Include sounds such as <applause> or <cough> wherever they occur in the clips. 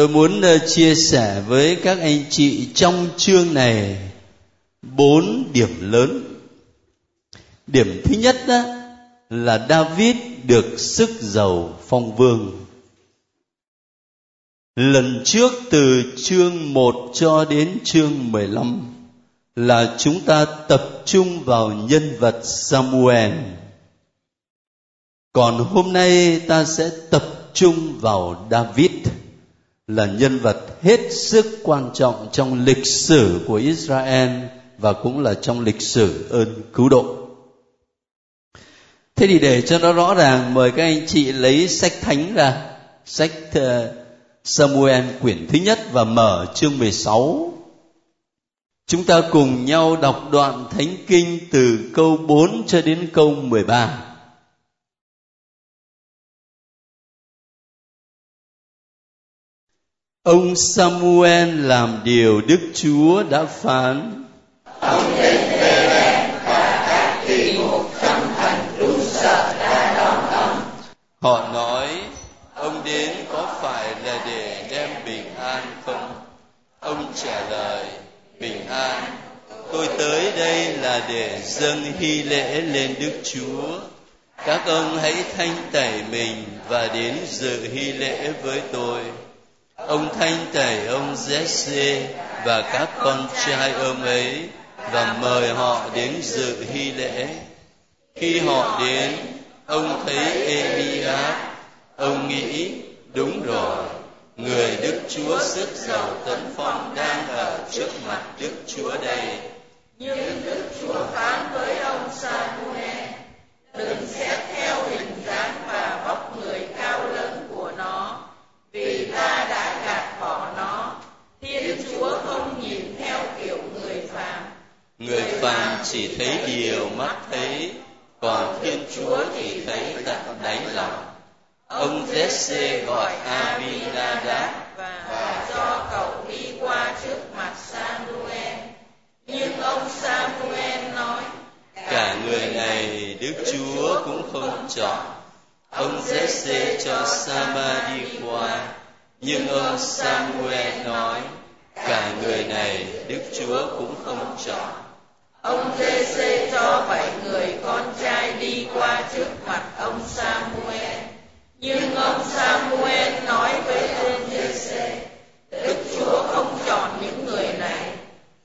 tôi muốn ờ, chia sẻ với các anh chị trong chương này bốn điểm lớn. Điểm thứ nhất đó là david được sức giàu phong vương. Lần trước từ chương 1 cho đến chương 15 là chúng ta tập trung vào nhân vật Samuel. Còn hôm nay ta sẽ tập trung vào David là nhân vật hết sức quan trọng trong lịch sử của Israel và cũng là trong lịch sử ơn cứu độ. Thế thì để cho nó rõ ràng mời các anh chị lấy sách thánh ra, sách ờ, Samuel quyển thứ nhất và mở chương 16. Chúng ta cùng nhau đọc đoạn thánh kinh từ câu 4 cho đến câu 13. Ông Samuel làm điều Đức Chúa đã phán. Ông đến Bethlehem và các kỳ mục trong thành run sợ đã đón ông. Họ nói, ông đến có phải là để đem bình an không? Ông trả lời, bình an. Tôi tới đây là để dâng hy lễ lên Đức Chúa. Các ông hãy thanh tẩy mình và đến dự hy lễ với tôi ông thanh tẩy ông Jesse và các con trai ông ấy và mời họ đến dự hy lễ. Khi họ đến, ông thấy Eliab, ông nghĩ đúng rồi, người Đức Chúa sức giàu tấn phong đang ở trước mặt Đức Chúa đây. Nhưng Đức Chúa phán với ông Samuel, đừng xét theo hình dáng và vóc người cao lớn của nó, vì ta đã gạt bỏ nó. Thiên Chúa không nhìn theo kiểu người phàm. Người phàm chỉ thấy điều mắt thấy, còn Thiên Chúa thì thấy tận đáy lòng. Ông Jesse gọi Abinadab và cho cậu đi qua trước mặt Samuel. Nhưng ông Samuel nói, cả người này Đức Chúa cũng không chọn. Ông Jesse cho Sama đi qua, nhưng ông Samuel nói, cả người này Đức Chúa cũng không chọn ông Giê-xê cho bảy người con trai đi qua trước mặt ông Samuel. Nhưng ông Samuel nói với ông Giê-xê, Đức Chúa không chọn những người này.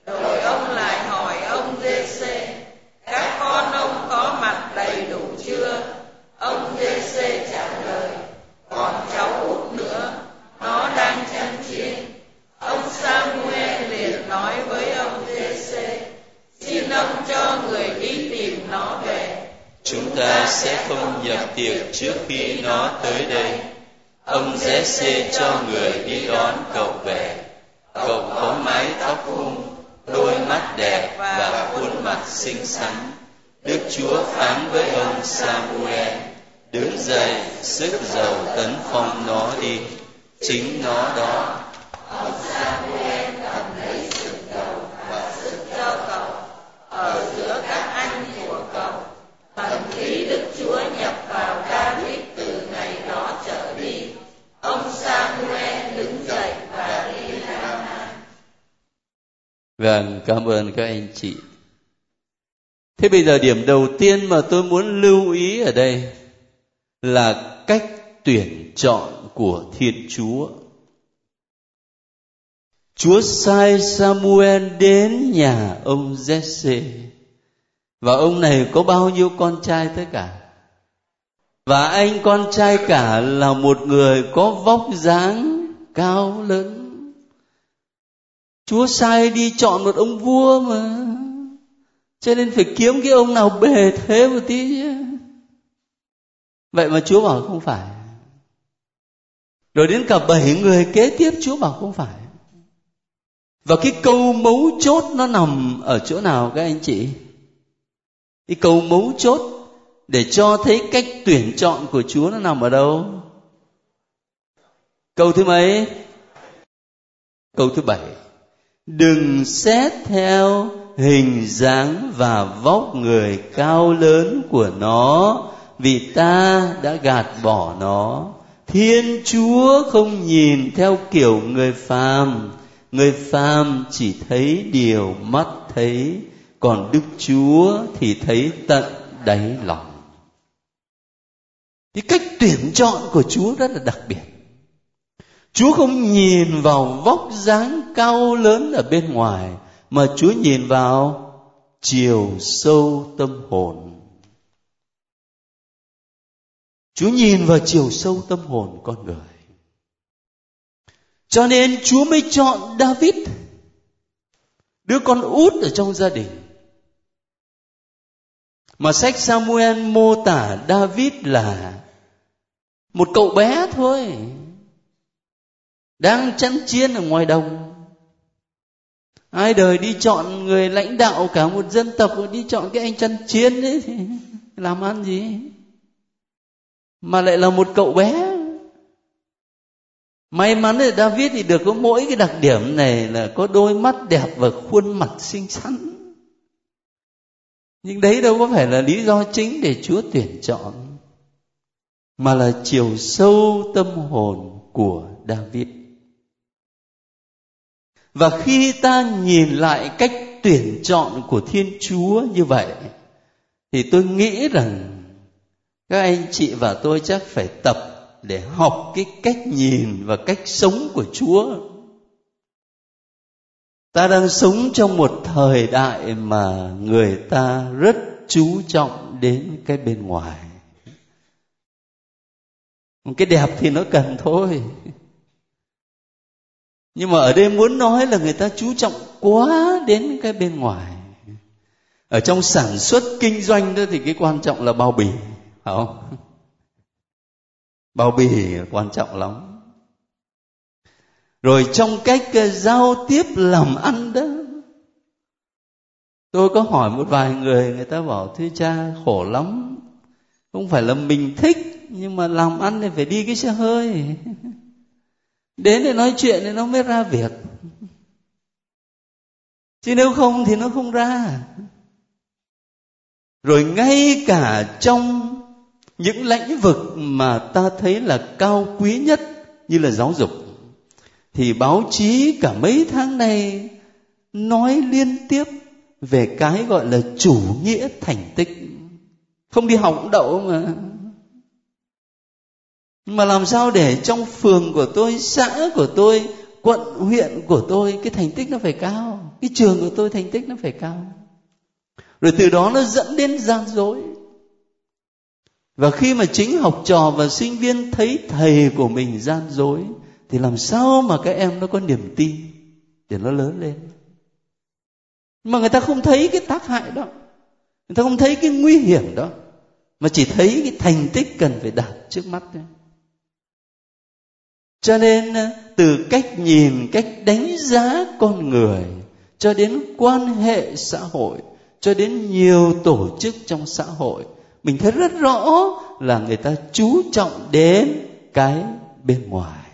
Rồi ông lại hỏi ông Giê-xê, các con ông có mặt đầy đủ chưa? Ông Giê-xê trả lời, còn cháu út nữa, nó đang chăn chiên. Ông Samuel liền nói với ông Giê-xê, xin ông cho người đi tìm nó về. Chúng ta sẽ không nhập tiệc trước khi nó tới đây. Ông Jesse cho người đi đón cậu về. Cậu có mái tóc hung, đôi mắt đẹp và khuôn mặt xinh xắn. Đức Chúa phán với ông Samuel, đứng dậy, sức dầu tấn phong nó đi. Chính nó đó. Ông Samuel cầm lấy sự dầu và sức cho cậu ở giữa các anh của cậu. Thần khí Đức Chúa nhập vào David từ ngày đó trở đi. Ông Samuel đứng dậy và đi Rama. Vâng, cảm ơn các anh chị. Thế bây giờ điểm đầu tiên mà tôi muốn lưu ý ở đây là cách tuyển chọn của Thiên Chúa. Chúa sai Samuel đến nhà ông Jesse. Và ông này có bao nhiêu con trai tất cả? Và anh con trai cả là một người có vóc dáng cao lớn. Chúa sai đi chọn một ông vua mà. Cho nên phải kiếm cái ông nào bề thế một tí chứ. Vậy mà Chúa bảo không phải. Rồi đến cả bảy người kế tiếp Chúa bảo không phải. Và cái câu mấu chốt nó nằm ở chỗ nào các anh chị? Cái câu mấu chốt để cho thấy cách tuyển chọn của Chúa nó nằm ở đâu? Câu thứ mấy? Câu thứ bảy. Đừng xét theo hình dáng và vóc người cao lớn của nó, vì ta đã gạt bỏ nó. Thiên chúa không nhìn theo kiểu người phàm. Người phàm chỉ thấy điều mắt thấy, còn đức chúa thì thấy tận đáy lòng. Cái cách tuyển chọn của chúa rất là đặc biệt chúa không nhìn vào vóc dáng cao lớn ở bên ngoài, mà chúa nhìn vào chiều sâu tâm hồn. Chúa nhìn vào chiều sâu tâm hồn con người. Cho nên chúa mới chọn david, đứa con út ở trong gia đình. Mà sách samuel mô tả david là một cậu bé thôi đang chăn chiên ở ngoài đồng. Ai đời đi chọn người lãnh đạo, cả một dân tộc đi chọn cái anh chăn chiên ấy, thì làm ăn gì? Mà lại là một cậu bé. May mắn là david thì được có mỗi cái đặc điểm này là có đôi mắt đẹp và khuôn mặt xinh xắn. Nhưng đấy đâu có phải là lý do chính để chúa tuyển chọn, mà là chiều sâu tâm hồn của david và khi ta nhìn lại cách tuyển chọn của thiên chúa như vậy, thì tôi nghĩ rằng các anh chị và tôi chắc phải tập để học cái cách nhìn và cách sống của chúa. Ta đang sống trong một thời đại mà người ta rất chú trọng đến cái bên ngoài. Cái đẹp thì nó cần thôi nhưng mà ở đây muốn nói là người ta chú trọng quá đến cái bên ngoài. Ở trong sản xuất kinh doanh đó thì cái quan trọng là bao bì, phải không? Bao bì quan trọng lắm. Rồi trong cách ờ, giao tiếp làm ăn đó, tôi có hỏi một vài người người ta bảo, thưa cha, khổ lắm. Không phải là mình thích, nhưng mà làm ăn thì phải đi cái xe hơi đến để nói chuyện thì nó mới ra việc. Chứ nếu không thì nó không ra. Rồi ngay cả trong những lĩnh vực mà ta thấy là cao quý nhất, như là giáo dục, thì báo chí cả mấy tháng nay nói liên tiếp về cái gọi là chủ nghĩa thành tích. Không đi học cũng đậu mà mà làm sao để trong phường của tôi, xã của tôi, quận, huyện của tôi, cái thành tích nó phải cao? Cái trường của tôi thành tích nó phải cao? Rồi từ đó nó dẫn đến gian dối. Và khi mà chính học trò và sinh viên thấy thầy của mình gian dối, thì làm sao mà các em nó có niềm tin để nó lớn lên? Mà người ta không thấy cái tác hại đó. Người ta không thấy cái nguy hiểm đó. Mà chỉ thấy cái thành tích cần phải đạt trước mắt thôi cho nên ờ, từ cách nhìn, cách đánh giá con người, cho đến quan hệ xã hội, cho đến nhiều tổ chức trong xã hội, mình thấy rất rõ là người ta chú trọng đến cái bên ngoài.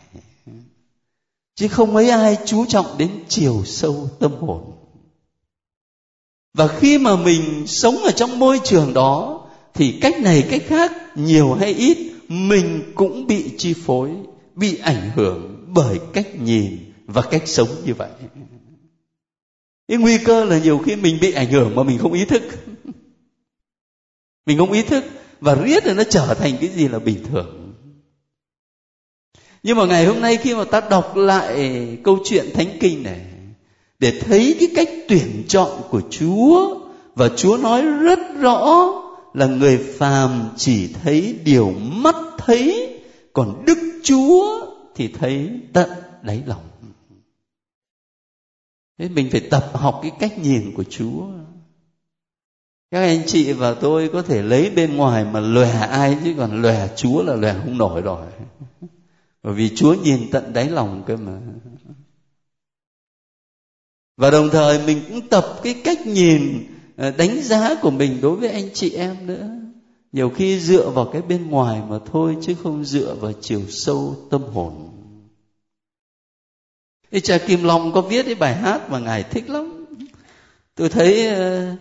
Chứ không mấy ai chú trọng đến chiều sâu tâm hồn. Và khi mà mình sống ở trong môi trường đó, thì cách này, cách khác, nhiều hay ít, mình cũng bị chi phối bị ảnh hưởng bởi cách nhìn và cách sống như vậy. Cái nguy cơ là nhiều khi mình bị ảnh hưởng mà mình không ý thức. <laughs> Mình không ý thức và riết rồi nó trở thành cái gì là bình thường. Nhưng mà ngày hôm nay khi mà ta đọc lại câu chuyện thánh kinh này, để thấy cái cách tuyển chọn của chúa và chúa nói rất rõ là người phàm chỉ thấy điều mắt thấy, còn đức chúa thì thấy tận đáy lòng. Thế mình phải tập học cái cách nhìn của chúa. Các anh chị và tôi có thể lấy bên ngoài mà lòe ai, chứ còn lòe chúa là lòe không nổi rồi. Bởi vì chúa nhìn tận đáy lòng cơ mà. Và đồng thời mình cũng tập cái cách nhìn ờ, đánh giá của mình đối với anh chị em nữa nhiều khi dựa vào cái bên ngoài mà thôi, chứ không dựa vào chiều sâu tâm hồn. Thế cha Kim Long có viết cái bài hát mà ngài thích lắm. Tôi thấy ờ,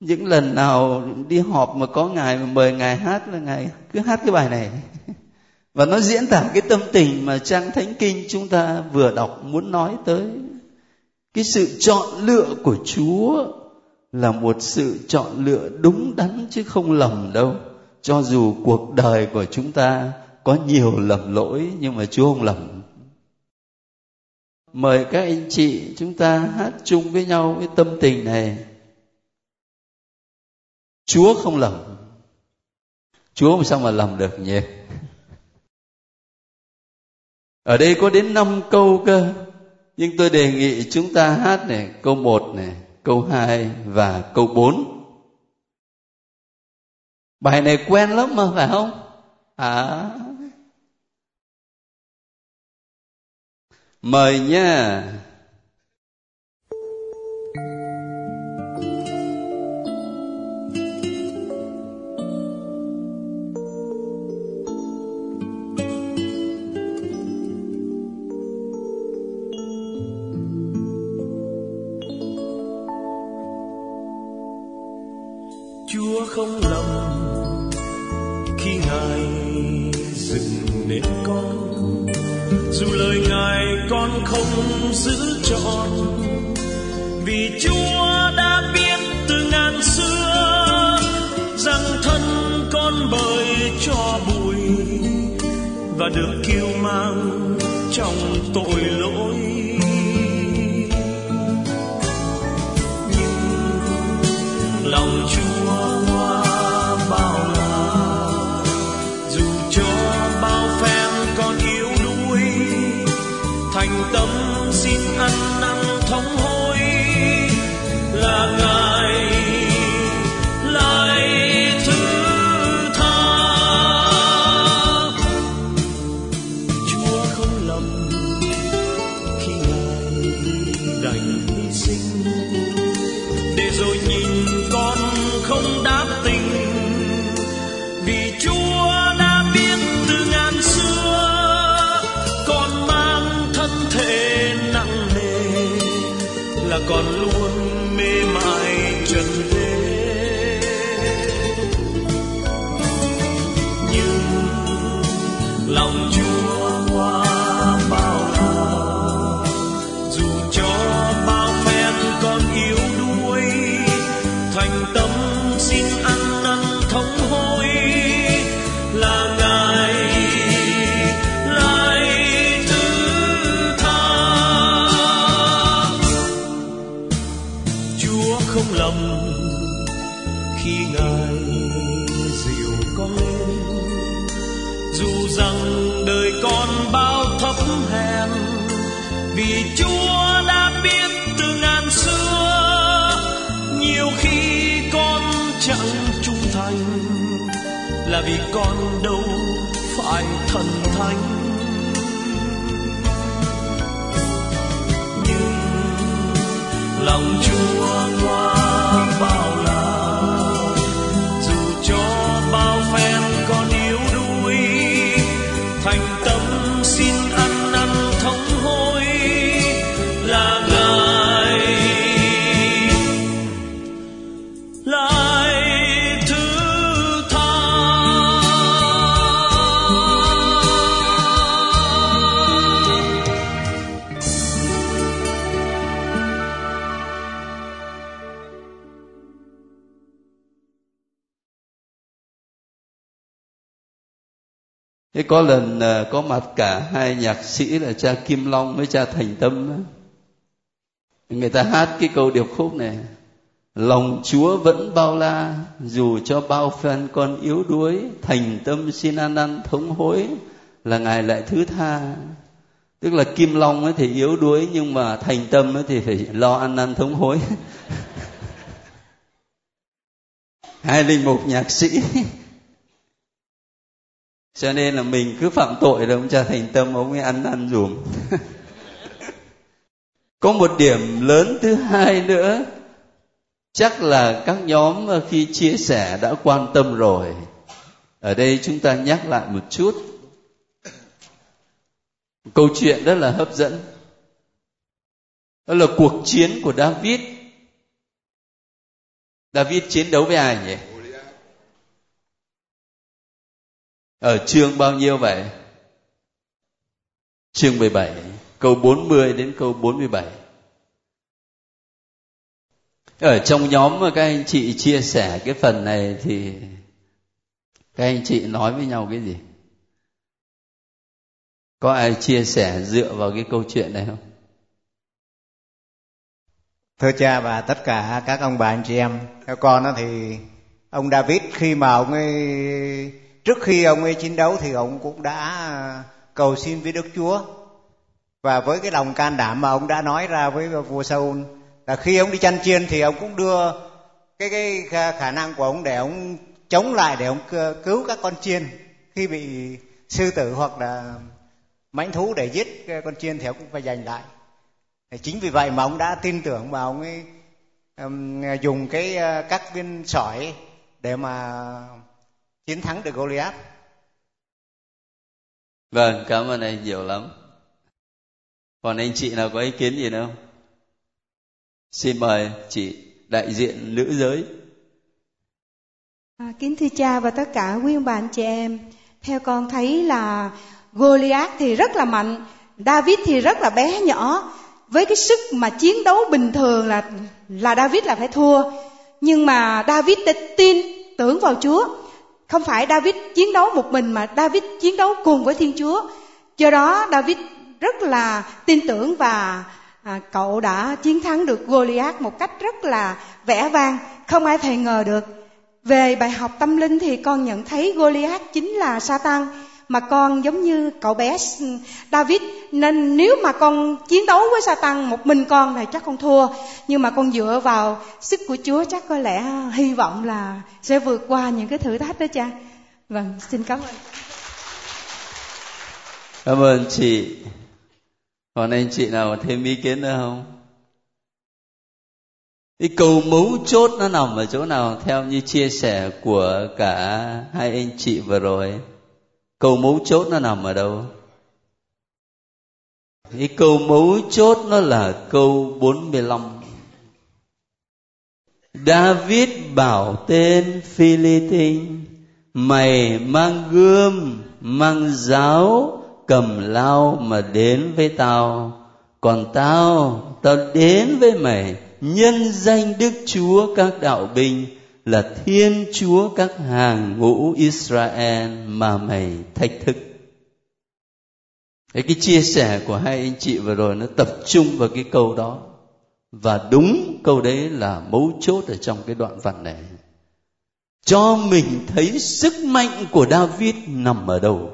những lần nào đi họp mà có ngài, mà mời ngài hát là ngài cứ hát cái bài này. <laughs> Và nó diễn tả cái tâm tình mà trang thánh kinh chúng ta vừa đọc muốn nói tới. Cái sự chọn lựa của chúa là một sự chọn lựa đúng đắn chứ không lầm đâu. Cho dù cuộc đời của chúng ta có nhiều lầm lỗi, nhưng mà chúa không lầm. Mời các anh chị chúng ta hát chung với nhau cái tâm tình này. Chúa không lầm. Chúa làm sao mà lầm được nhỉ? <laughs> Ở đây có đến năm câu cơ. Nhưng tôi đề nghị chúng ta hát này, câu một này câu hai và câu bốn. Bài này quen lắm mà, phải không? À mời nha. Giữ trọn. Vì chúa đã biết từ ngàn xưa rằng thân con bởi cho bụi và được kêu mang trong tội lỗi. Còn vì con đâu phải thần thánh. Nhưng lòng chúa Thế có lần à, có mặt cả hai nhạc sĩ là cha Kim Long với cha Thành Tâm. Người ta hát cái câu điệp khúc này, Lòng Chúa vẫn bao la, Dù cho bao phen con yếu đuối, Thành tâm xin an năn thống hối, Là Ngài lại thứ tha. Tức là Kim Long ấy thì yếu đuối, Nhưng mà thành tâm ấy thì phải <laughs> lo ăn năn thống hối. <laughs> Hai linh mục nhạc sĩ cho nên là mình cứ phạm tội là ông cha thành tâm, ông ấy ăn năn dùm. <laughs> Có một điểm lớn thứ hai nữa. Chắc là các nhóm ờ, khi chia sẻ đã quan tâm rồi. Ở đây chúng ta nhắc lại một chút. Câu chuyện rất là hấp dẫn. Đó là cuộc chiến của david. David chiến đấu với ai nhỉ? Ở chương bao nhiêu vậy? Chương 17 câu 40 đến câu 47 ở trong nhóm mà các anh chị chia sẻ cái phần này thì các anh chị nói với nhau cái gì? Có ai chia sẻ dựa vào cái câu chuyện này không? Thưa cha và tất cả các ông bà anh chị em, theo con đó thì ông David khi mà ông ấy trước khi ông ấy chiến đấu thì ông cũng đã à, cầu xin với Đức Chúa. Và với cái lòng can đảm mà ông đã nói ra với vua Saul là khi ông đi chăn chiên thì ông cũng đưa cái cái khả năng của ông để ông chống lại để ông cứu các con chiên khi bị sư tử hoặc là mãnh thú để giết con chiên thì ông cũng phải giành lại. Chính vì vậy mà ông đã tin tưởng và ông ấy um, dùng cái à, các viên sỏi để mà chiến thắng được Goliath. Vâng, cảm ơn anh nhiều lắm. Còn anh chị nào có ý kiến gì nữa không? Xin mời chị đại diện nữ giới. À, kính thưa cha và tất cả quý ông bà anh chị em, theo con thấy là Goliath thì rất là mạnh, David thì rất là bé nhỏ, với cái sức mà chiến đấu bình thường là là David là phải thua nhưng mà David đã tin tưởng vào Chúa không phải David chiến đấu một mình mà David chiến đấu cùng với Thiên Chúa. Do đó David rất là tin tưởng và à, cậu đã chiến thắng được Goliath một cách rất là vẻ vang. Không ai thể ngờ được. Về bài học tâm linh thì con nhận thấy Goliath chính là Satan mà con giống như cậu bé David. Nên nếu mà con chiến đấu với Satan một mình con thì chắc con thua. Nhưng mà con dựa vào sức của Chúa chắc có lẽ hy vọng là sẽ vượt qua những cái thử thách đó cha. Vâng xin cảm ơn. Cảm ơn chị. Còn anh chị nào thêm ý kiến nữa không? Cái câu mấu chốt nó nằm ở chỗ nào theo như chia sẻ của cả hai anh chị vừa rồi? Câu mấu chốt nó nằm ở đâu? Cái câu mấu chốt nó là câu 45 David bảo tên Philippines Mày mang gươm, mang giáo, cầm lao mà đến với tao. Còn tao, tao đến với mày. Nhân danh Đức Chúa các đạo binh là thiên chúa các hàng ngũ israel mà mày thách thức. Đấy, cái chia sẻ của hai anh chị vừa rồi nó tập trung vào cái câu đó. Và đúng câu đấy là mấu chốt ở trong cái đoạn văn này. Cho mình thấy sức mạnh của david nằm ở đâu?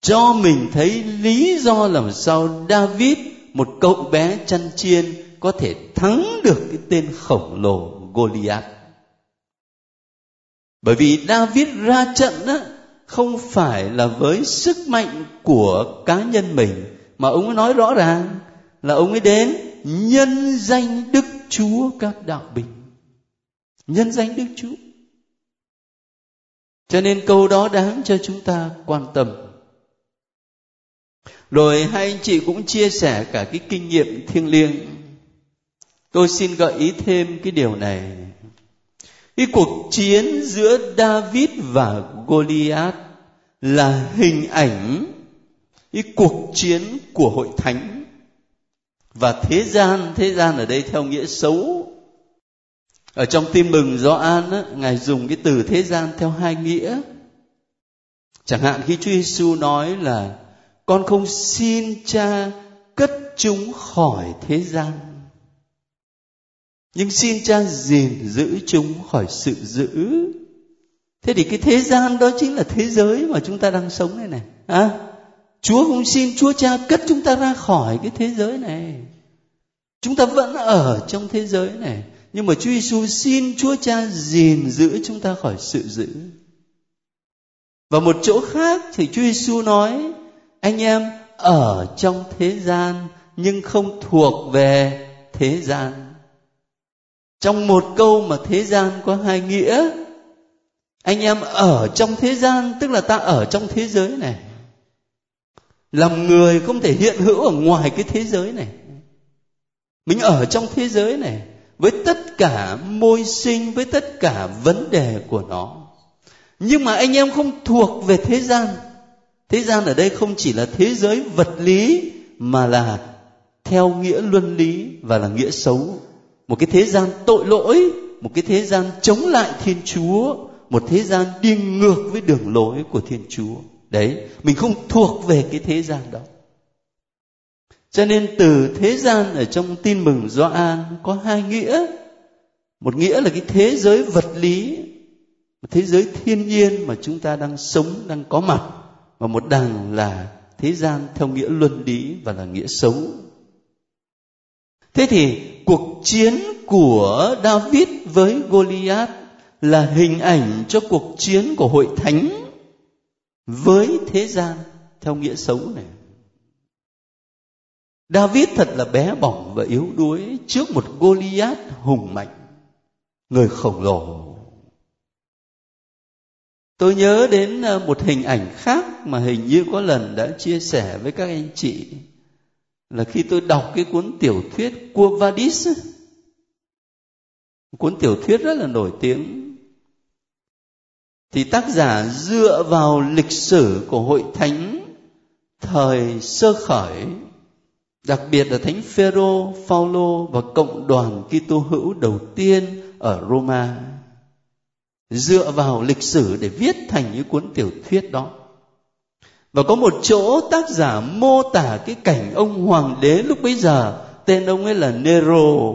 Cho mình thấy lý do làm sao david một cậu bé chăn chiên có thể thắng được cái tên khổng lồ Goliath. Bởi vì David ra trận á, không phải là với sức mạnh của cá nhân mình mà ông ấy nói rõ ràng là ông ấy đến nhân danh Đức Chúa các đạo binh. Nhân danh Đức Chúa. Cho nên câu đó đáng cho chúng ta quan tâm. Rồi hai anh chị cũng chia sẻ cả cái kinh nghiệm thiêng liêng tôi xin gợi ý thêm cái điều này. Cái cuộc chiến giữa david và goliath là hình ảnh cái cuộc chiến của hội thánh. Và thế gian thế gian ở đây theo nghĩa xấu. Ở trong tin mừng Gioan á, ngài dùng cái từ thế gian theo hai nghĩa. Chẳng hạn khi Chúa Giêsu nói là con không xin cha cất chúng khỏi thế gian nhưng xin cha gìn giữ chúng khỏi sự dữ. Thế thì cái thế gian đó chính là thế giới mà chúng ta đang sống này này à, chúa cũng xin chúa cha cất chúng ta ra khỏi cái thế giới này. Chúng ta vẫn ở trong thế giới này. Nhưng mà chúa giêsu xin chúa cha gìn giữ chúng ta khỏi sự dữ. Và một chỗ khác thì chúa giêsu nói anh em ở trong thế gian nhưng không thuộc về thế gian trong một câu mà thế gian có hai nghĩa, anh em ở trong thế gian, tức là ta ở trong thế giới này. Làm người không thể hiện hữu ở ngoài cái thế giới này. Mình ở trong thế giới này với tất cả môi sinh, với tất cả vấn đề của nó. Nhưng mà anh em không thuộc về thế gian. Thế gian ở đây không chỉ là thế giới vật lý, mà là theo nghĩa luân lý và là nghĩa xấu một cái thế gian tội lỗi, một cái thế gian chống lại thiên chúa, một thế gian đi ngược với đường lối của thiên chúa. Đấy, mình không thuộc về cái thế gian đó. Cho nên từ thế gian ở trong tin mừng Gioan có hai nghĩa. Một nghĩa là cái thế giới vật lý, một thế giới thiên nhiên mà chúng ta đang sống, đang có mặt và một đằng là thế gian theo nghĩa luân lý và là nghĩa xấu thế thì cuộc chiến của david với goliath là hình ảnh cho cuộc chiến của hội thánh với thế gian theo nghĩa xấu này. David thật là bé bỏng và yếu đuối trước một goliath hùng mạnh, người khổng lồ. Tôi nhớ đến ờ, một hình ảnh khác mà hình như có lần đã chia sẻ với các anh chị là khi tôi đọc cái cuốn tiểu thuyết Cua Vadis cuốn tiểu thuyết rất là nổi tiếng thì tác giả dựa vào lịch sử của hội thánh thời sơ khởi đặc biệt là thánh Phêrô, Phaolô và cộng đoàn Kitô hữu đầu tiên ở Roma dựa vào lịch sử để viết thành những cuốn tiểu thuyết đó và có một chỗ tác giả mô tả cái cảnh ông hoàng đế lúc bấy giờ, tên ông ấy là Nero.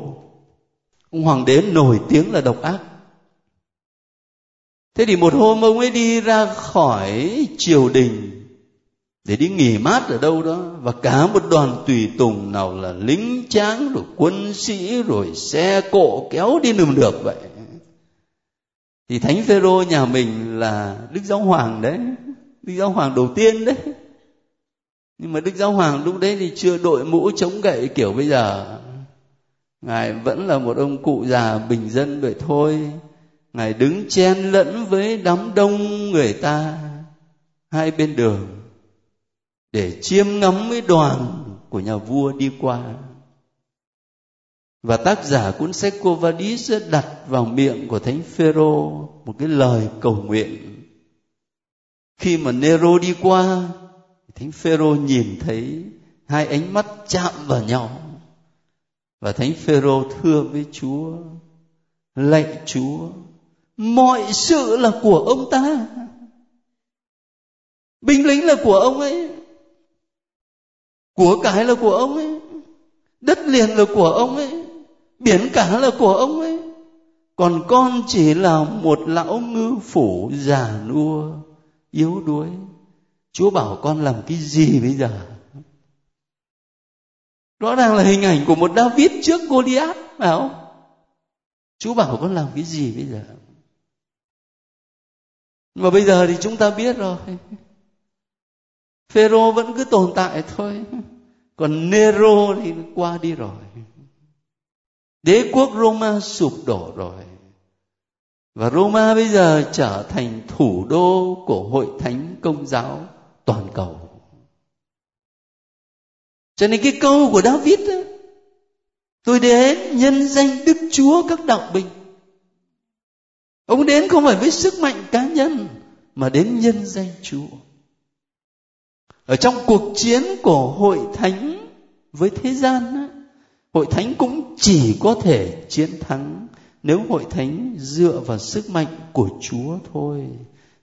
Ông hoàng đế nổi tiếng là độc ác. Thế thì một hôm ông ấy đi ra khỏi triều đình để đi nghỉ mát ở đâu đó, và cả một đoàn tùy tùng nào là lính tráng, rồi quân sĩ, rồi xe cộ kéo đi nườm được vậy. Thì thánh phêrô nhà mình là đức giáo hoàng đấy đức giáo hoàng đầu tiên đấy. Nhưng mà đức giáo hoàng lúc đấy thì chưa đội mũ chống gậy kiểu bây giờ. Ngài vẫn là một ông cụ già bình dân vậy thôi. Ngài đứng chen lẫn với đám đông người ta hai bên đường để chiêm ngắm cái đoàn của nhà vua đi qua. Và tác giả cuốn sách Covadis đặt vào miệng của thánh Phêrô một cái lời cầu nguyện khi mà Nero đi qua, thánh Phêrô nhìn thấy hai ánh mắt chạm vào nhau. Và thánh Phêrô thưa với Chúa, lạy Chúa, mọi sự là của ông ta. Binh lính là của ông ấy. Của cái là của ông ấy. Đất liền là của ông ấy. Biển cả là của ông ấy. Còn con chỉ là một lão ngư phủ già nua yếu đuối. Chúa bảo con làm cái gì bây giờ? Rõ ràng là hình ảnh của một david trước goliath, phải không? Chúa bảo con làm cái gì bây giờ? Mà bây giờ thì chúng ta biết rồi. Phêrô vẫn cứ tồn tại thôi. Còn nero thì qua đi rồi. Đế quốc roma sụp đổ rồi và Roma bây giờ trở thành thủ đô của hội thánh công giáo toàn cầu. Cho nên cái câu của David đó, tôi đến nhân danh Đức Chúa các đạo binh. Ông đến không phải với sức mạnh cá nhân mà đến nhân danh Chúa. Ở trong cuộc chiến của hội thánh với thế gian, hội thánh cũng chỉ có thể chiến thắng nếu hội thánh dựa vào sức mạnh của Chúa thôi,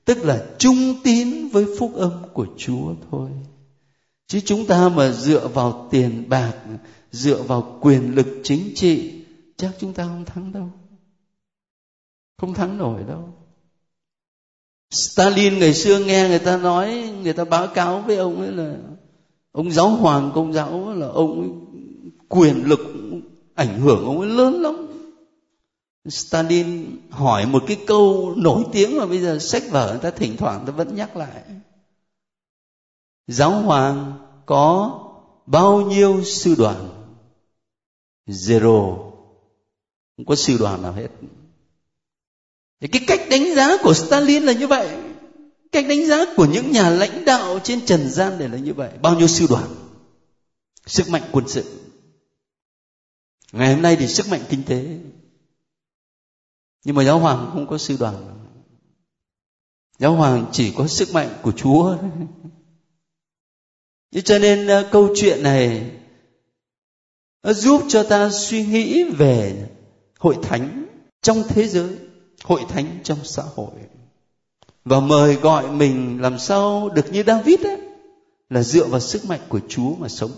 tức là trung tín với phúc âm của Chúa thôi. Chứ chúng ta mà dựa vào tiền bạc, dựa vào quyền lực chính trị, chắc chúng ta không thắng đâu. Không thắng nổi đâu. Stalin ngày xưa nghe người ta nói, người ta báo cáo với ông ấy là ông giáo hoàng công giáo là ông ấy quyền lực ảnh hưởng ông ấy lớn lắm Stalin hỏi một cái câu nổi tiếng mà bây giờ sách vở người ta thỉnh thoảng ta vẫn nhắc lại. Giáo hoàng có bao nhiêu sư đoàn? Zero. Không có sư đoàn nào hết. Thì cái cách đánh giá của Stalin là như vậy. Cách đánh giá của những nhà lãnh đạo trên trần gian để là như vậy. Bao nhiêu sư đoàn? Sức mạnh quân sự. Ngày hôm nay thì sức mạnh kinh tế nhưng mà giáo hoàng không có sư đoàn giáo hoàng chỉ có sức mạnh của chúa <laughs> Thế cho nên ờ, câu chuyện này nó giúp cho ta suy nghĩ về hội thánh trong thế giới, hội thánh trong xã hội. Và mời gọi mình làm sao được như David ấy, là dựa vào sức mạnh của Chúa mà sống.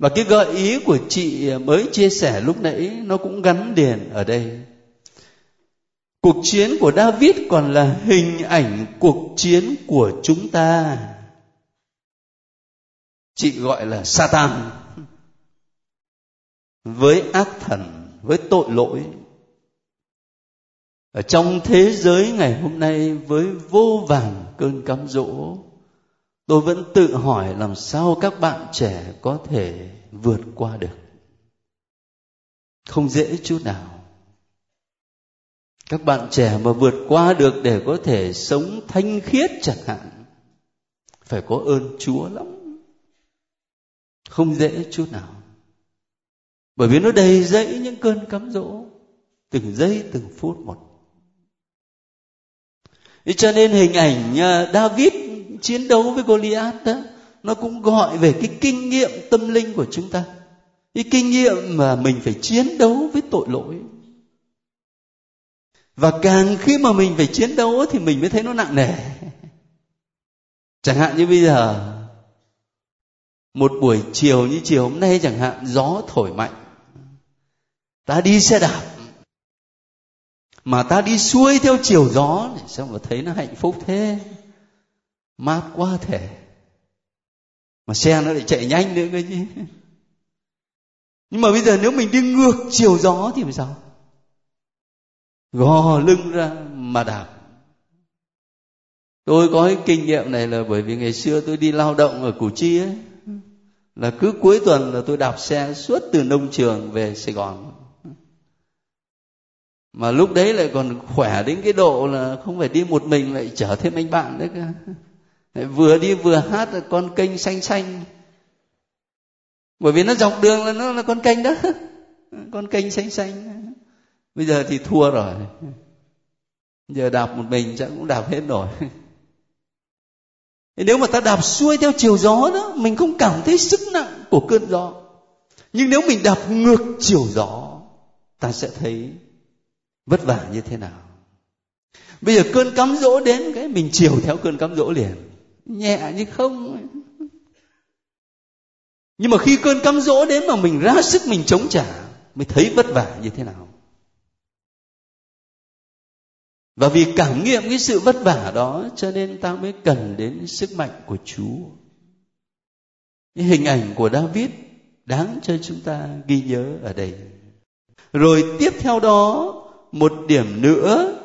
Và cái gợi ý của chị mới chia sẻ lúc nãy nó cũng gắn liền ở đây. Cuộc chiến của David còn là hình ảnh cuộc chiến của chúng ta. Chị gọi là Satan với ác thần, với tội lỗi. Ở trong thế giới ngày hôm nay với vô vàn cơn cám dỗ, tôi vẫn tự hỏi làm sao các bạn trẻ có thể vượt qua được. Không dễ chút nào. Các bạn trẻ mà vượt qua được để có thể sống thanh khiết chẳng hạn, phải có ơn chúa lắm. Không dễ chút nào. Bởi vì nó đầy dẫy những cơn cám dỗ, từng giây từng phút một. Thế cho nên hình ảnh à, David chiến đấu với Goliath đó, nó cũng gọi về cái kinh nghiệm tâm linh của chúng ta. Cái kinh nghiệm mà mình phải chiến đấu với tội lỗi. Và càng khi mà mình phải chiến đấu thì mình mới thấy nó nặng nề. Chẳng hạn như bây giờ, một buổi chiều như chiều hôm nay chẳng hạn, gió thổi mạnh. Ta đi xe đạp. Mà ta đi xuôi theo chiều gió, thì sao mà thấy nó hạnh phúc thế? Mát quá thể. Mà xe nó lại chạy nhanh nữa cơ chứ. Nhưng mà bây giờ nếu mình đi ngược chiều gió thì làm sao? Gò lưng ra mà đạp. Tôi có cái kinh nghiệm này là bởi vì ngày xưa tôi đi lao động ở củ chi ấy, là cứ cuối tuần là tôi đạp xe suốt từ nông trường về sài gòn. Mà lúc đấy lại còn khỏe đến cái độ là không phải đi một mình, lại chở thêm anh bạn đấy. cơ vừa đi vừa hát là con kênh xanh xanh. Bởi vì nó dọc đường là nó là con kênh đó. <laughs> Con kênh xanh xanh. Bây giờ thì thua rồi. Giờ đạp một mình chắc cũng đạp hết rồi. Nếu mà ta đạp xuôi theo chiều gió đó, mình không cảm thấy sức nặng của cơn gió. Nhưng nếu mình đạp ngược chiều gió, ta sẽ thấy vất vả như thế nào. Bây giờ cơn cám dỗ đến cái mình chiều theo cơn cám dỗ liền nhẹ như không. Nhưng mà khi cơn cám dỗ đến mà mình ra sức mình chống trả mới thấy vất vả như thế nào? Và vì cảm nghiệm cái sự vất vả đó, cho nên ta mới cần đến sức mạnh của chúa. Những hình ảnh của david đáng cho chúng ta ghi nhớ ở đây. Rồi tiếp theo đó, một điểm nữa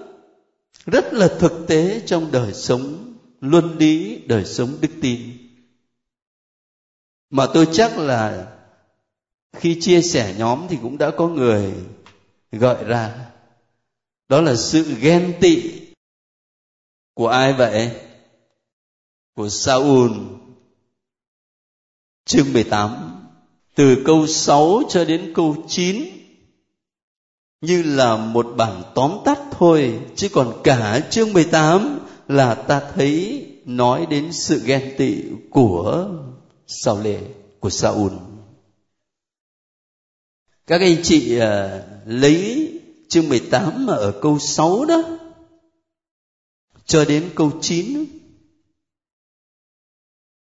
rất là thực tế trong đời sống luân lý đời sống đức tin. Mà tôi chắc là khi chia sẻ nhóm thì cũng đã có người gợi ra. Đó là sự ghen tị của ai vậy? Của Saul. Chương 18 từ câu 6 cho đến câu 9 như là một bản tóm tắt thôi, chứ còn cả chương 18 là ta thấy nói đến sự ghen tị của Sao Lê của Saul. Các anh chị à, lấy chương 18 mà ở câu 6 đó, cho đến câu 9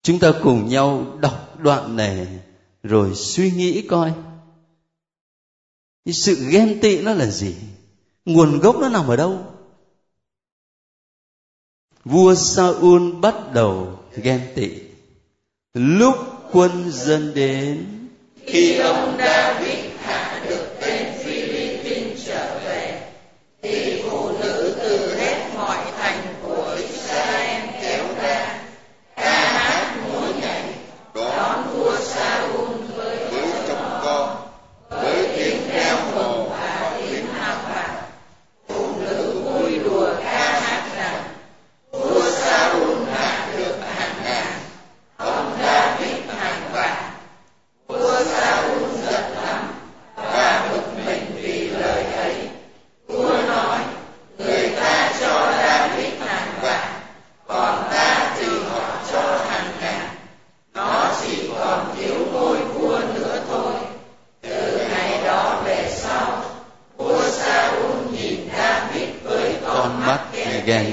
chúng ta cùng nhau đọc đoạn này rồi suy nghĩ coi. Sự ghen tị nó là gì? Nguồn gốc nó nằm ở đâu? Vua Saul bắt đầu ghen tị. Lúc quân dân đến khi ông David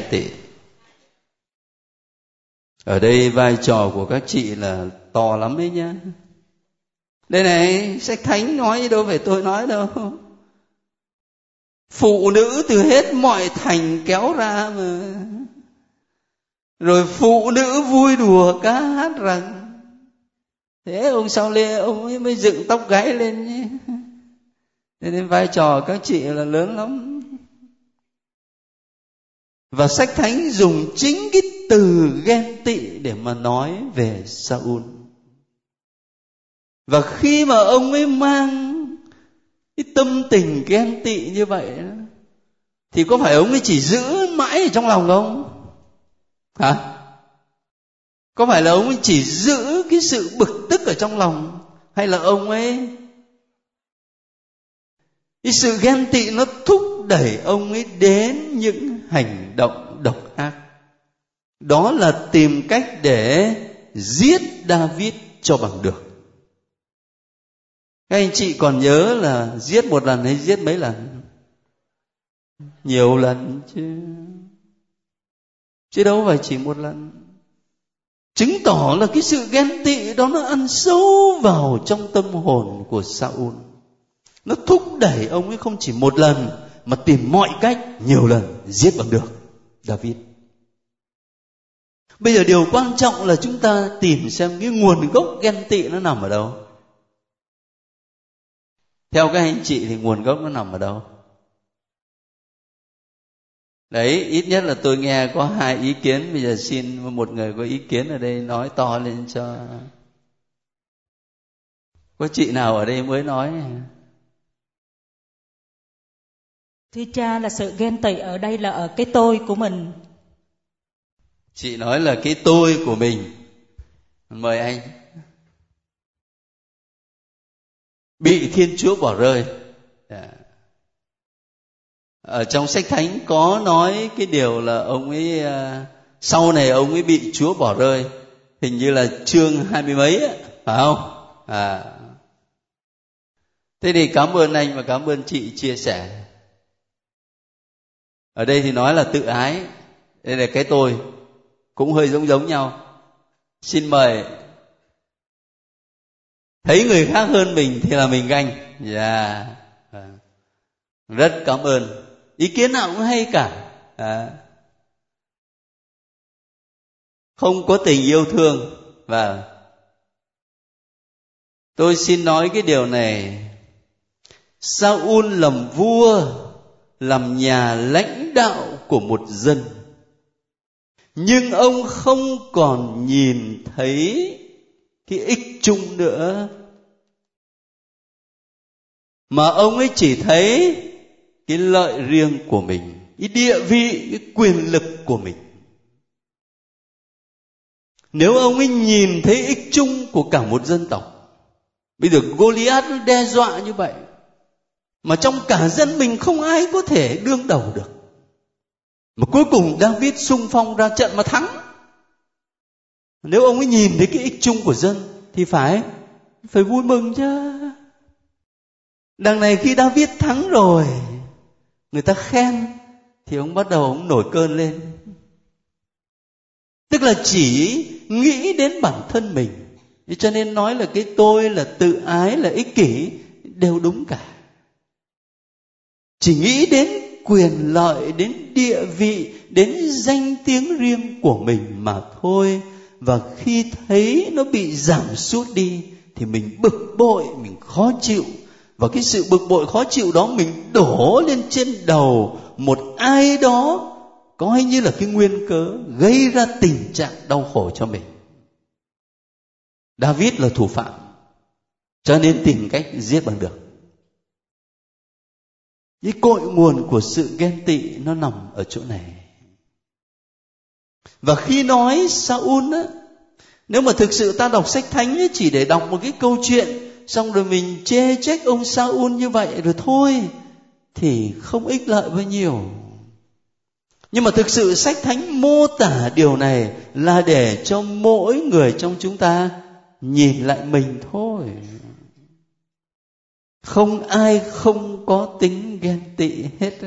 tị. Ở đây vai trò của các chị là to lắm đấy nhá. Đây này, sách thánh nói đâu phải tôi nói đâu. Phụ nữ từ hết mọi thành kéo ra mà. Rồi phụ nữ vui đùa ca hát rằng, thế ông sao lê, ông ấy mới dựng tóc gáy lên nhé. Nên vai trò các chị là lớn lắm và sách thánh dùng chính cái từ ghen tị để mà nói về Saul. Và khi mà ông ấy mang cái tâm tình ghen tị như vậy thì có phải ông ấy chỉ giữ mãi ở trong lòng không? Hả? Có phải là ông ấy chỉ giữ cái sự bực tức ở trong lòng? Hay là ông ấy, cái sự ghen tị nó thúc đẩy ông ấy đến những hành động độc ác. Đó là tìm cách để giết david cho bằng được. Các anh chị còn nhớ là giết một lần hay giết mấy lần? Nhiều lần chứ. Chứ đâu phải chỉ một lần. Chứng tỏ là cái sự ghen tị đó nó ăn sâu vào trong tâm hồn của Saul. Nó thúc đẩy ông ấy không chỉ một lần mà tìm mọi cách nhiều lần giết bằng được, David. Bây giờ điều quan trọng là chúng ta tìm xem cái nguồn gốc ghen tị nó nằm ở đâu. Theo các anh chị thì nguồn gốc nó nằm ở đâu? Đấy, ít nhất là tôi nghe có hai ý kiến. Bây giờ xin một người có ý kiến ở đây nói to lên cho. Có chị nào ở đây mới nói? Thưa cha là sự ghen tị ở đây là ở cái tôi của mình. Chị nói là cái tôi của mình. Mời anh. Bị thiên chúa bỏ rơi. Dạ. Ở trong sách thánh có nói cái điều là ông ấy à, sau này ông ấy bị Chúa bỏ rơi. Hình như là chương hai mươi mấy ấy, phải không? À. Thế thì cảm ơn anh và cảm ơn chị chia sẻ ở đây thì nói là tự ái. Đây là cái tôi. Cũng hơi giống giống nhau. Xin mời. Thấy người khác hơn mình thì là mình ganh. Dạ. Yeah. rất cảm ơn. Ý kiến nào cũng hay cả. À. không có tình yêu thương. Và tôi xin nói cái điều này. Saul làm vua làm nhà lãnh đạo của một dân. Nhưng ông không còn nhìn thấy cái ích chung nữa. Mà ông ấy chỉ thấy cái lợi riêng của mình, cái địa vị, cái quyền lực của mình. Nếu ông ấy nhìn thấy ích chung của cả một dân tộc, bây giờ goliath đe dọa như vậy mà trong cả dân mình không ai có thể đương đầu được. Mà cuối cùng david sung phong ra trận mà thắng. Nếu ông ấy nhìn thấy cái ích chung của dân, thì phải phải vui mừng chứ. Đằng này khi david thắng rồi, người ta khen, thì ông bắt đầu ông nổi cơn lên. Tức là chỉ nghĩ đến bản thân mình. Cho nên nói là cái tôi là tự ái, là ích kỷ, đều đúng cả chỉ nghĩ đến quyền lợi, đến địa vị, đến danh tiếng riêng của mình mà thôi. Và khi thấy nó bị giảm sút đi, thì mình bực bội, mình khó chịu. Và cái sự bực bội, khó chịu đó mình đổ lên trên đầu một ai đó coi như là cái nguyên cớ gây ra tình trạng đau khổ cho mình. David là thủ phạm, cho nên tìm cách giết bằng được cái cội nguồn của sự ghen tị nó nằm ở chỗ này. Và khi nói Saul á nếu mà thực sự ta đọc sách thánh ấy, chỉ để đọc một cái câu chuyện xong rồi mình chê trách ông Saul như vậy rồi thôi thì không ích lợi bao nhiêu. Nhưng mà thực sự sách thánh mô tả điều này là để cho mỗi người trong chúng ta nhìn lại mình thôi không ai không có tính ghen tị hết.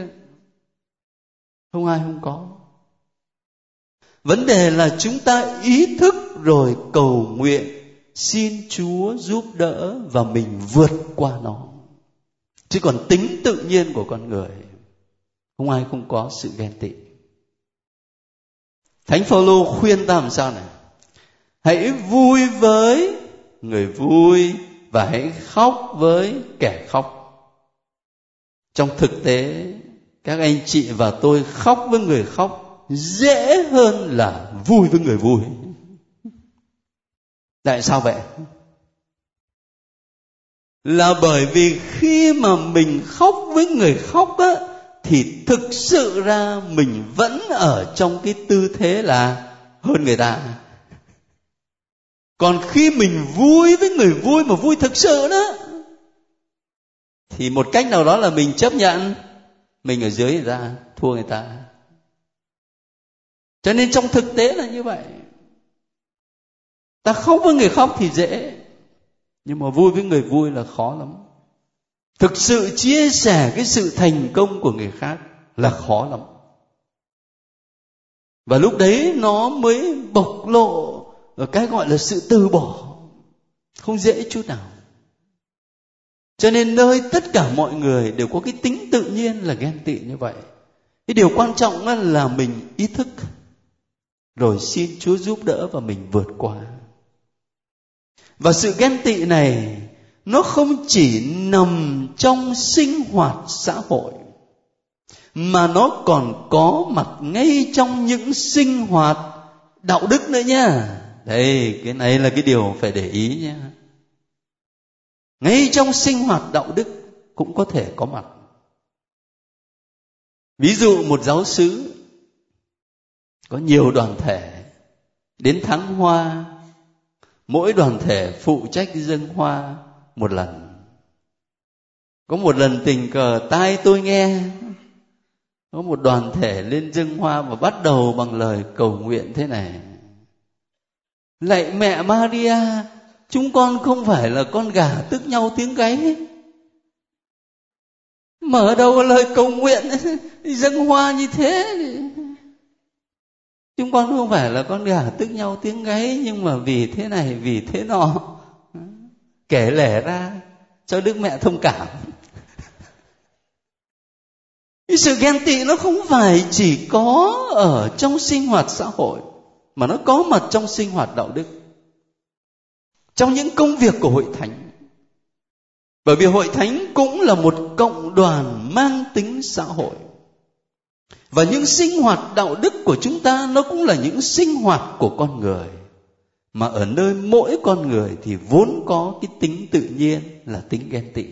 Không ai không có. Vấn đề là chúng ta ý thức rồi cầu nguyện, xin chúa giúp đỡ và mình vượt qua nó. Chứ còn tính tự nhiên của con người, không ai không có sự ghen tị. Thánh phaolô khuyên ta làm sao này? Hãy vui với người vui và hãy khóc với kẻ khóc. Trong thực tế, các anh chị và tôi khóc với người khóc dễ hơn là vui với người vui. Tại sao vậy? Là bởi vì khi mà mình khóc với người khóc á, thì thực sự ra mình vẫn ở trong cái tư thế là hơn người ta còn khi mình vui với người vui mà vui thực sự đó, thì một cách nào đó là mình chấp nhận mình ở dưới người ta, thua người ta. Cho nên trong thực tế là như vậy. Ta khóc với người khóc thì dễ, nhưng mà vui với người vui là khó lắm. Thực sự chia sẻ cái sự thành công của người khác là khó lắm. Và lúc đấy nó mới bộc lộ ở cái gọi là sự từ bỏ không dễ chút nào. Cho nên nơi tất cả mọi người đều có cái tính tự nhiên là ghen tị như vậy. Cái điều quan trọng là mình ý thức. Rồi xin chúa giúp đỡ và mình vượt qua. Và sự ghen tị này, nó không chỉ nằm trong sinh hoạt xã hội, mà nó còn có mặt ngay trong những sinh hoạt đạo đức nữa nha đây, cái này là cái điều phải để ý nhé. Ngay trong sinh hoạt đạo đức cũng có thể có mặt. Ví dụ một giáo sứ có nhiều đoàn thể đến tháng hoa, mỗi đoàn thể phụ trách dâng hoa một lần. Có một lần tình cờ tai tôi nghe, có một đoàn thể lên dâng hoa và bắt đầu bằng lời cầu nguyện thế này lạy mẹ maria, chúng con không phải là con gà tức nhau tiếng gáy. Mở đầu lời cầu nguyện, <laughs> dâng hoa như thế. Chúng con không phải là con gà tức nhau tiếng gáy, nhưng mà vì thế này, vì thế nọ. Kể lể ra, cho đức mẹ thông cảm. Cái sự ghen tị nó không phải chỉ có ở trong sinh hoạt xã hội mà nó có mặt trong sinh hoạt đạo đức. Trong những công việc của hội thánh. Bởi vì hội thánh cũng là một cộng đoàn mang tính xã hội. Và những sinh hoạt đạo đức của chúng ta nó cũng là những sinh hoạt của con người. Mà ở nơi mỗi con người thì vốn có cái tính tự nhiên là tính ghen tị.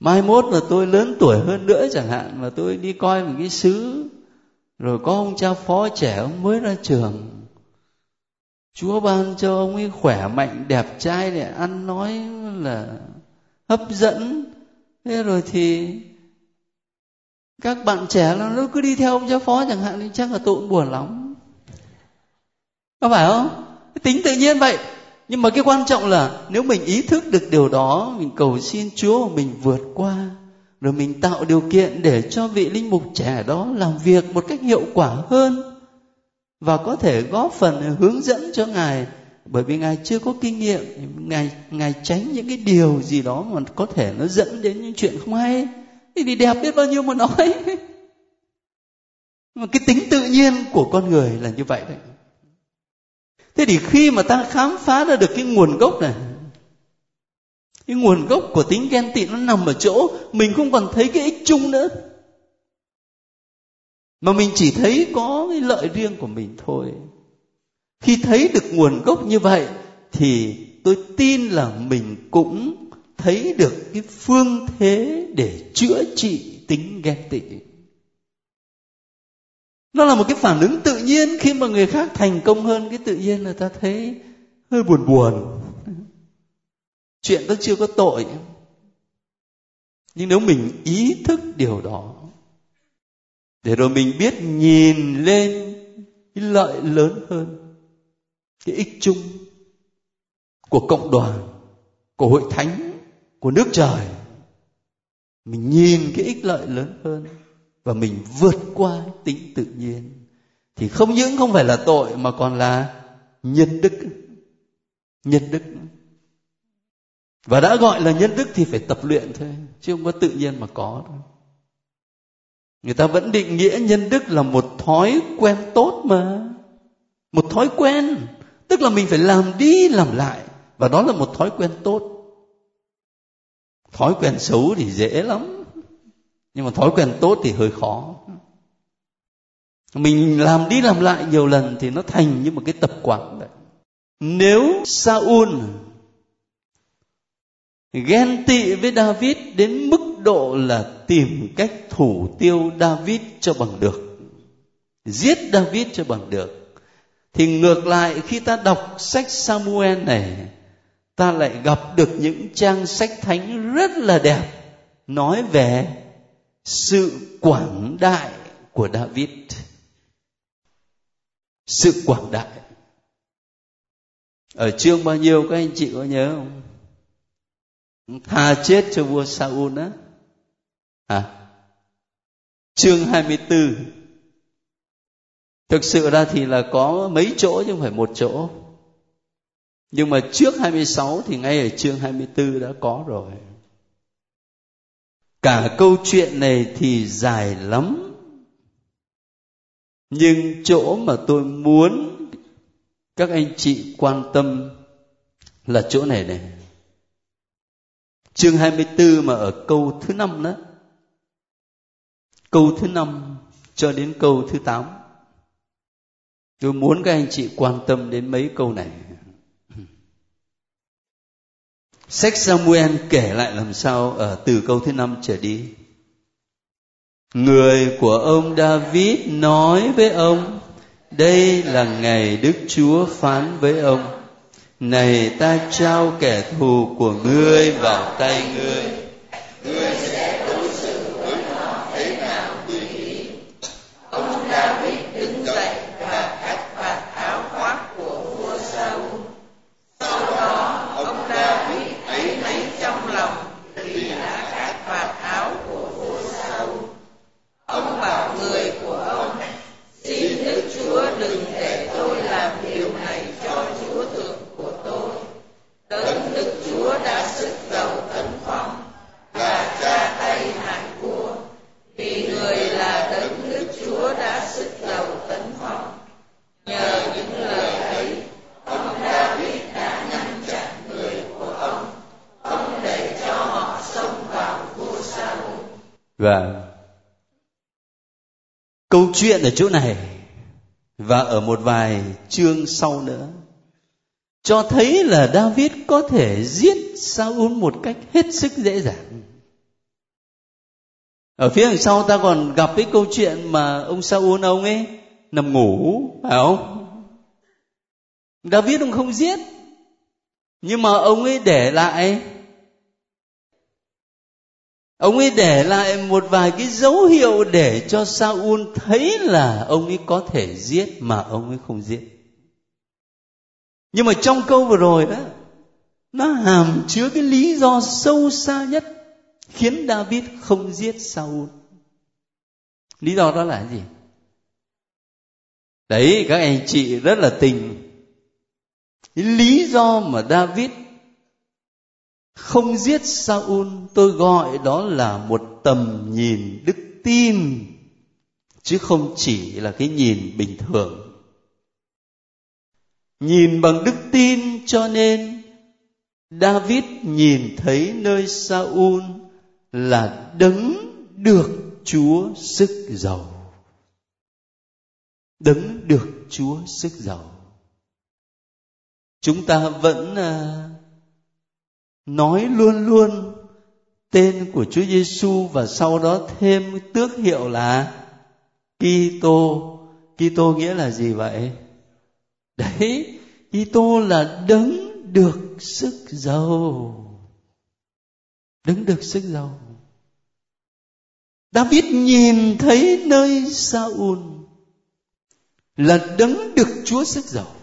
Mai mốt là tôi lớn tuổi hơn nữa chẳng hạn, mà tôi đi coi một cái xứ rồi có ông cha phó trẻ ông mới ra trường. Chúa ban cho ông ấy khỏe mạnh, đẹp trai để ăn nói là hấp dẫn. Thế rồi thì các bạn trẻ nó cứ đi theo ông cha phó chẳng hạn thì chắc là tôi cũng buồn lắm. Có phải không? Tính tự nhiên vậy. Nhưng mà cái quan trọng là nếu mình ý thức được điều đó, mình cầu xin chúa mình vượt qua rồi mình tạo điều kiện để cho vị linh mục trẻ đó làm việc một cách hiệu quả hơn và có thể góp phần hướng dẫn cho ngài. Bởi vì ngài chưa có kinh nghiệm, ngài ngài tránh những cái điều gì đó mà có thể nó dẫn đến những chuyện không hay. Thì đẹp biết bao nhiêu mà nói. <laughs> Mà cái tính tự nhiên của con người là như vậy đấy. Thế thì khi mà ta khám phá ra được cái nguồn gốc này cái nguồn gốc của tính ghen tị nó nằm ở chỗ mình không còn thấy cái ích chung nữa. Mà mình chỉ thấy có cái lợi riêng của mình thôi. Khi thấy được nguồn gốc như vậy thì tôi tin là mình cũng thấy được cái phương thế để chữa trị tính ghen tị. Nó là một cái phản ứng tự nhiên khi mà người khác thành công hơn cái tự nhiên là ta thấy hơi buồn buồn chuyện đó chưa có tội. Nhưng nếu mình ý thức điều đó, để rồi mình biết nhìn lên cái lợi lớn hơn, cái ích chung của cộng đoàn, của hội thánh, của nước trời, mình nhìn cái ích lợi lớn hơn và mình vượt qua tính tự nhiên, thì không những không phải là tội mà còn là nhân đức. Nhân đức và đã gọi là nhân đức thì phải tập luyện thôi, chứ không có tự nhiên mà có đâu người ta vẫn định nghĩa nhân đức là một thói quen tốt mà. Một thói quen, tức là mình phải làm đi làm lại, và đó là một thói quen tốt. Thói quen xấu thì dễ lắm, nhưng mà thói quen tốt thì hơi khó. Mình làm đi làm lại nhiều lần thì nó thành như một cái tập quán đấy nếu Saul ghen tị với David đến mức độ là tìm cách thủ tiêu David cho bằng được. Giết David cho bằng được. Thì ngược lại, khi ta đọc sách Samuel này, ta lại gặp được những trang sách thánh rất là đẹp, nói về sự quảng đại của David. Sự quảng đại. Ở chương bao nhiêu, các anh chị có nhớ không? Tha chết cho vua Saul á. À chương 24 thực sự ra thì là có mấy chỗ chứ không phải một chỗ. Nhưng mà trước 26 thì ngay ở chương 24 đã có rồi. Cả câu chuyện này thì dài lắm. Nhưng chỗ mà tôi muốn các anh chị quan tâm là chỗ này này chương 24 mà ở câu thứ năm đó. Câu thứ năm cho đến câu thứ tám. Tôi muốn các anh chị quan tâm đến mấy câu này. Sách Samuel kể lại làm sao ở từ câu thứ năm trở đi. Người của ông David nói với ông, đây là ngày Đức Chúa phán với ông này ta trao kẻ thù của ngươi vào tay ngươi sẽ đối xử với họ thế nào tùy ý ông David đứng dậy và cắt vạt áo khoác của vua Saul sau đó ông David ấy nấy trong lòng vì đã cắt vạt áo của vua Saul ông bảo người của ông xin Đức Chúa đừng để tôi làm điều này cho Chúa thượng của tôi đấng Đức Chúa đã sức giàu tấn phong và ra tay hại vua vì người là đấng Đức Chúa đã sức giàu tấn phong nhờ những lời ấy ông David đã ngăn chặn người của ông không để cho họ xông vào vua Saul và câu chuyện ở chỗ này và ở một vài chương sau nữa cho thấy là David có thể giết Saul một cách hết sức dễ dàng. Ở phía đằng sau ta còn gặp cái câu chuyện mà ông Saul ông ấy nằm ngủ, phải không? David ông không giết, nhưng mà ông ấy để lại ông ấy để lại một vài cái dấu hiệu để cho Saul thấy là ông ấy có thể giết mà ông ấy không giết. Nhưng mà trong câu vừa rồi đó nó hàm chứa cái lý do sâu xa nhất khiến David không giết Saul. Lý do đó là gì? Đấy, các anh chị rất là tình. Lý do mà David không giết Saul, tôi gọi đó là một tầm nhìn đức tin, chứ không chỉ là cái nhìn bình thường nhìn bằng đức tin cho nên David nhìn thấy nơi Saul là đấng được Chúa sức giàu. Đấng được Chúa sức giàu. Chúng ta vẫn à, nói luôn luôn tên của Chúa Giêsu và sau đó thêm tước hiệu là Kitô. Kitô nghĩa là gì vậy? Đấy, Kitô là đấng được sức giàu. Đấng được sức giàu. David nhìn thấy nơi Saul là đấng được Chúa sức giàu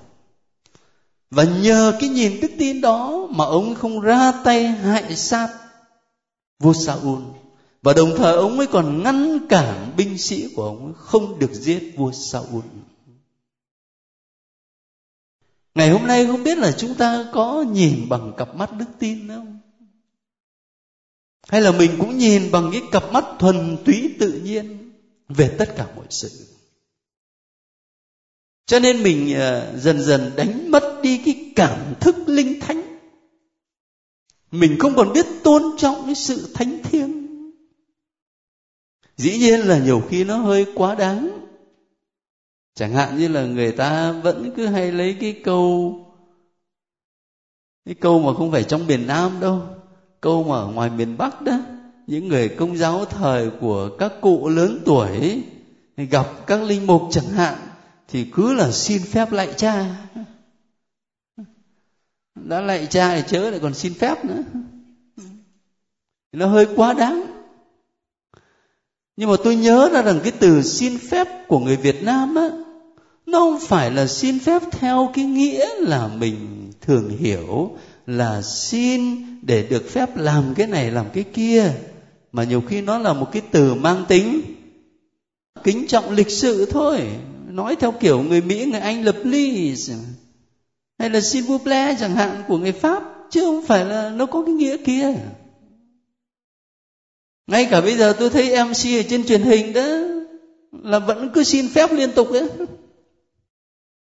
và nhờ cái nhìn đức tin đó mà ông không ra tay hại sát vua Saul và đồng thời ông ấy còn ngăn cản binh sĩ của ông ấy không được giết vua Saul. Ngày hôm nay không biết là chúng ta có nhìn bằng cặp mắt đức tin không? Hay là mình cũng nhìn bằng cái cặp mắt thuần túy tự nhiên về tất cả mọi sự. Cho nên mình ờ, dần dần đánh mất đi cái cảm thức linh thánh. Mình không còn biết tôn trọng cái sự thánh thiêng. Dĩ nhiên là nhiều khi nó hơi quá đáng chẳng hạn như là người ta vẫn cứ hay lấy cái câu cái câu mà không phải trong miền nam đâu, câu mà ở ngoài miền bắc đó, những người công giáo thời của các cụ lớn tuổi, gặp các linh mục chẳng hạn thì cứ là xin phép lạy cha. Đã lạy cha thì chớ lại còn xin phép nữa. Nó hơi quá đáng. Nhưng mà tôi nhớ ra rằng cái từ xin phép của người Việt Nam á, nó không phải là xin phép theo cái nghĩa là mình thường hiểu, là xin để được phép làm cái này, làm cái kia, mà nhiều khi nó là một cái từ mang tính, kính trọng lịch sự thôi nói theo kiểu người mỹ, người anh là please hay là xin vous plaît chẳng hạn, của người pháp, chứ không phải là nó có cái nghĩa kia. Ngay cả bây giờ tôi thấy mc ở trên truyền hình đó, là vẫn cứ xin phép liên tục ấy.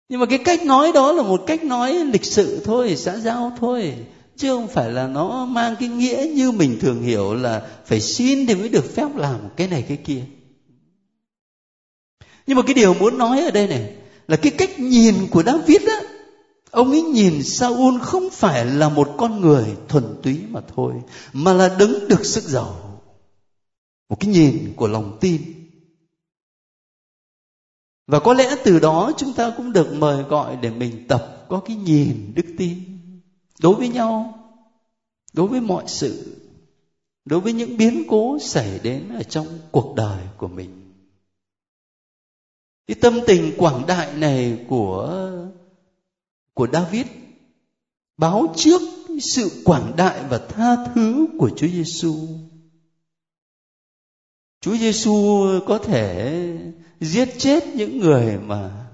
Nhưng mà cái cách nói đó là một cách nói lịch sự thôi, xã giao thôi. Chứ không phải là nó mang cái nghĩa như mình thường hiểu là phải xin thì mới được phép làm cái này, cái kia nhưng mà cái điều muốn nói ở đây này là cái cách nhìn của David á, ông ấy nhìn Saul không phải là một con người thuần túy mà thôi, mà là đứng được sức giàu. Một cái nhìn của lòng tin. Và có lẽ từ đó chúng ta cũng được mời gọi để mình tập có cái nhìn đức tin. Đối với nhau, đối với mọi sự, đối với những biến cố xảy đến ở trong cuộc đời của mình cái tâm tình quảng đại này của của David báo trước sự quảng đại và tha thứ của Chúa Giêsu. Chúa Giêsu có thể giết chết những người mà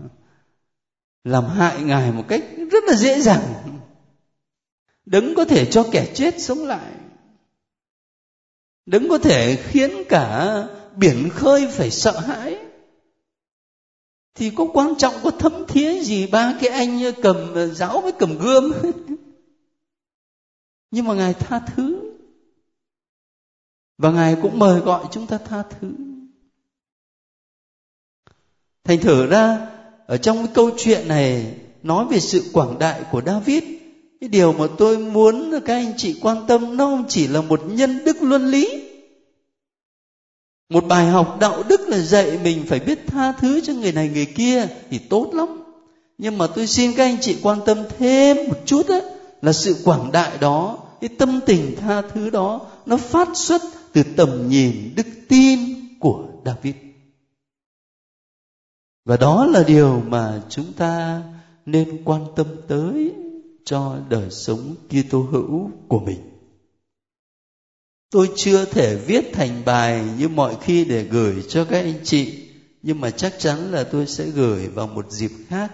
làm hại ngài một cách rất là dễ dàng. Đấng có thể cho kẻ chết sống lại. Đấng có thể khiến cả biển khơi phải sợ hãi thì có quan trọng có thấm thía gì ba cái anh cầm giáo với cầm gươm. <laughs> Nhưng mà ngài tha thứ. Và ngài cũng mời gọi chúng ta tha thứ. Thành thử ra, ở trong cái câu chuyện này, nói về sự quảng đại của david, cái điều mà tôi muốn các anh chị quan tâm nó không chỉ là một nhân đức luân lý một bài học đạo đức là dạy mình phải biết tha thứ cho người này người kia thì tốt lắm nhưng mà tôi xin các anh chị quan tâm thêm một chút đó, là sự quảng đại đó cái tâm tình tha thứ đó nó phát xuất từ tầm nhìn đức tin của david và đó là điều mà chúng ta nên quan tâm tới cho đời sống Kitô hữu của mình. Tôi chưa thể viết thành bài như mọi khi để gửi cho các anh chị, nhưng mà chắc chắn là tôi sẽ gửi vào một dịp khác.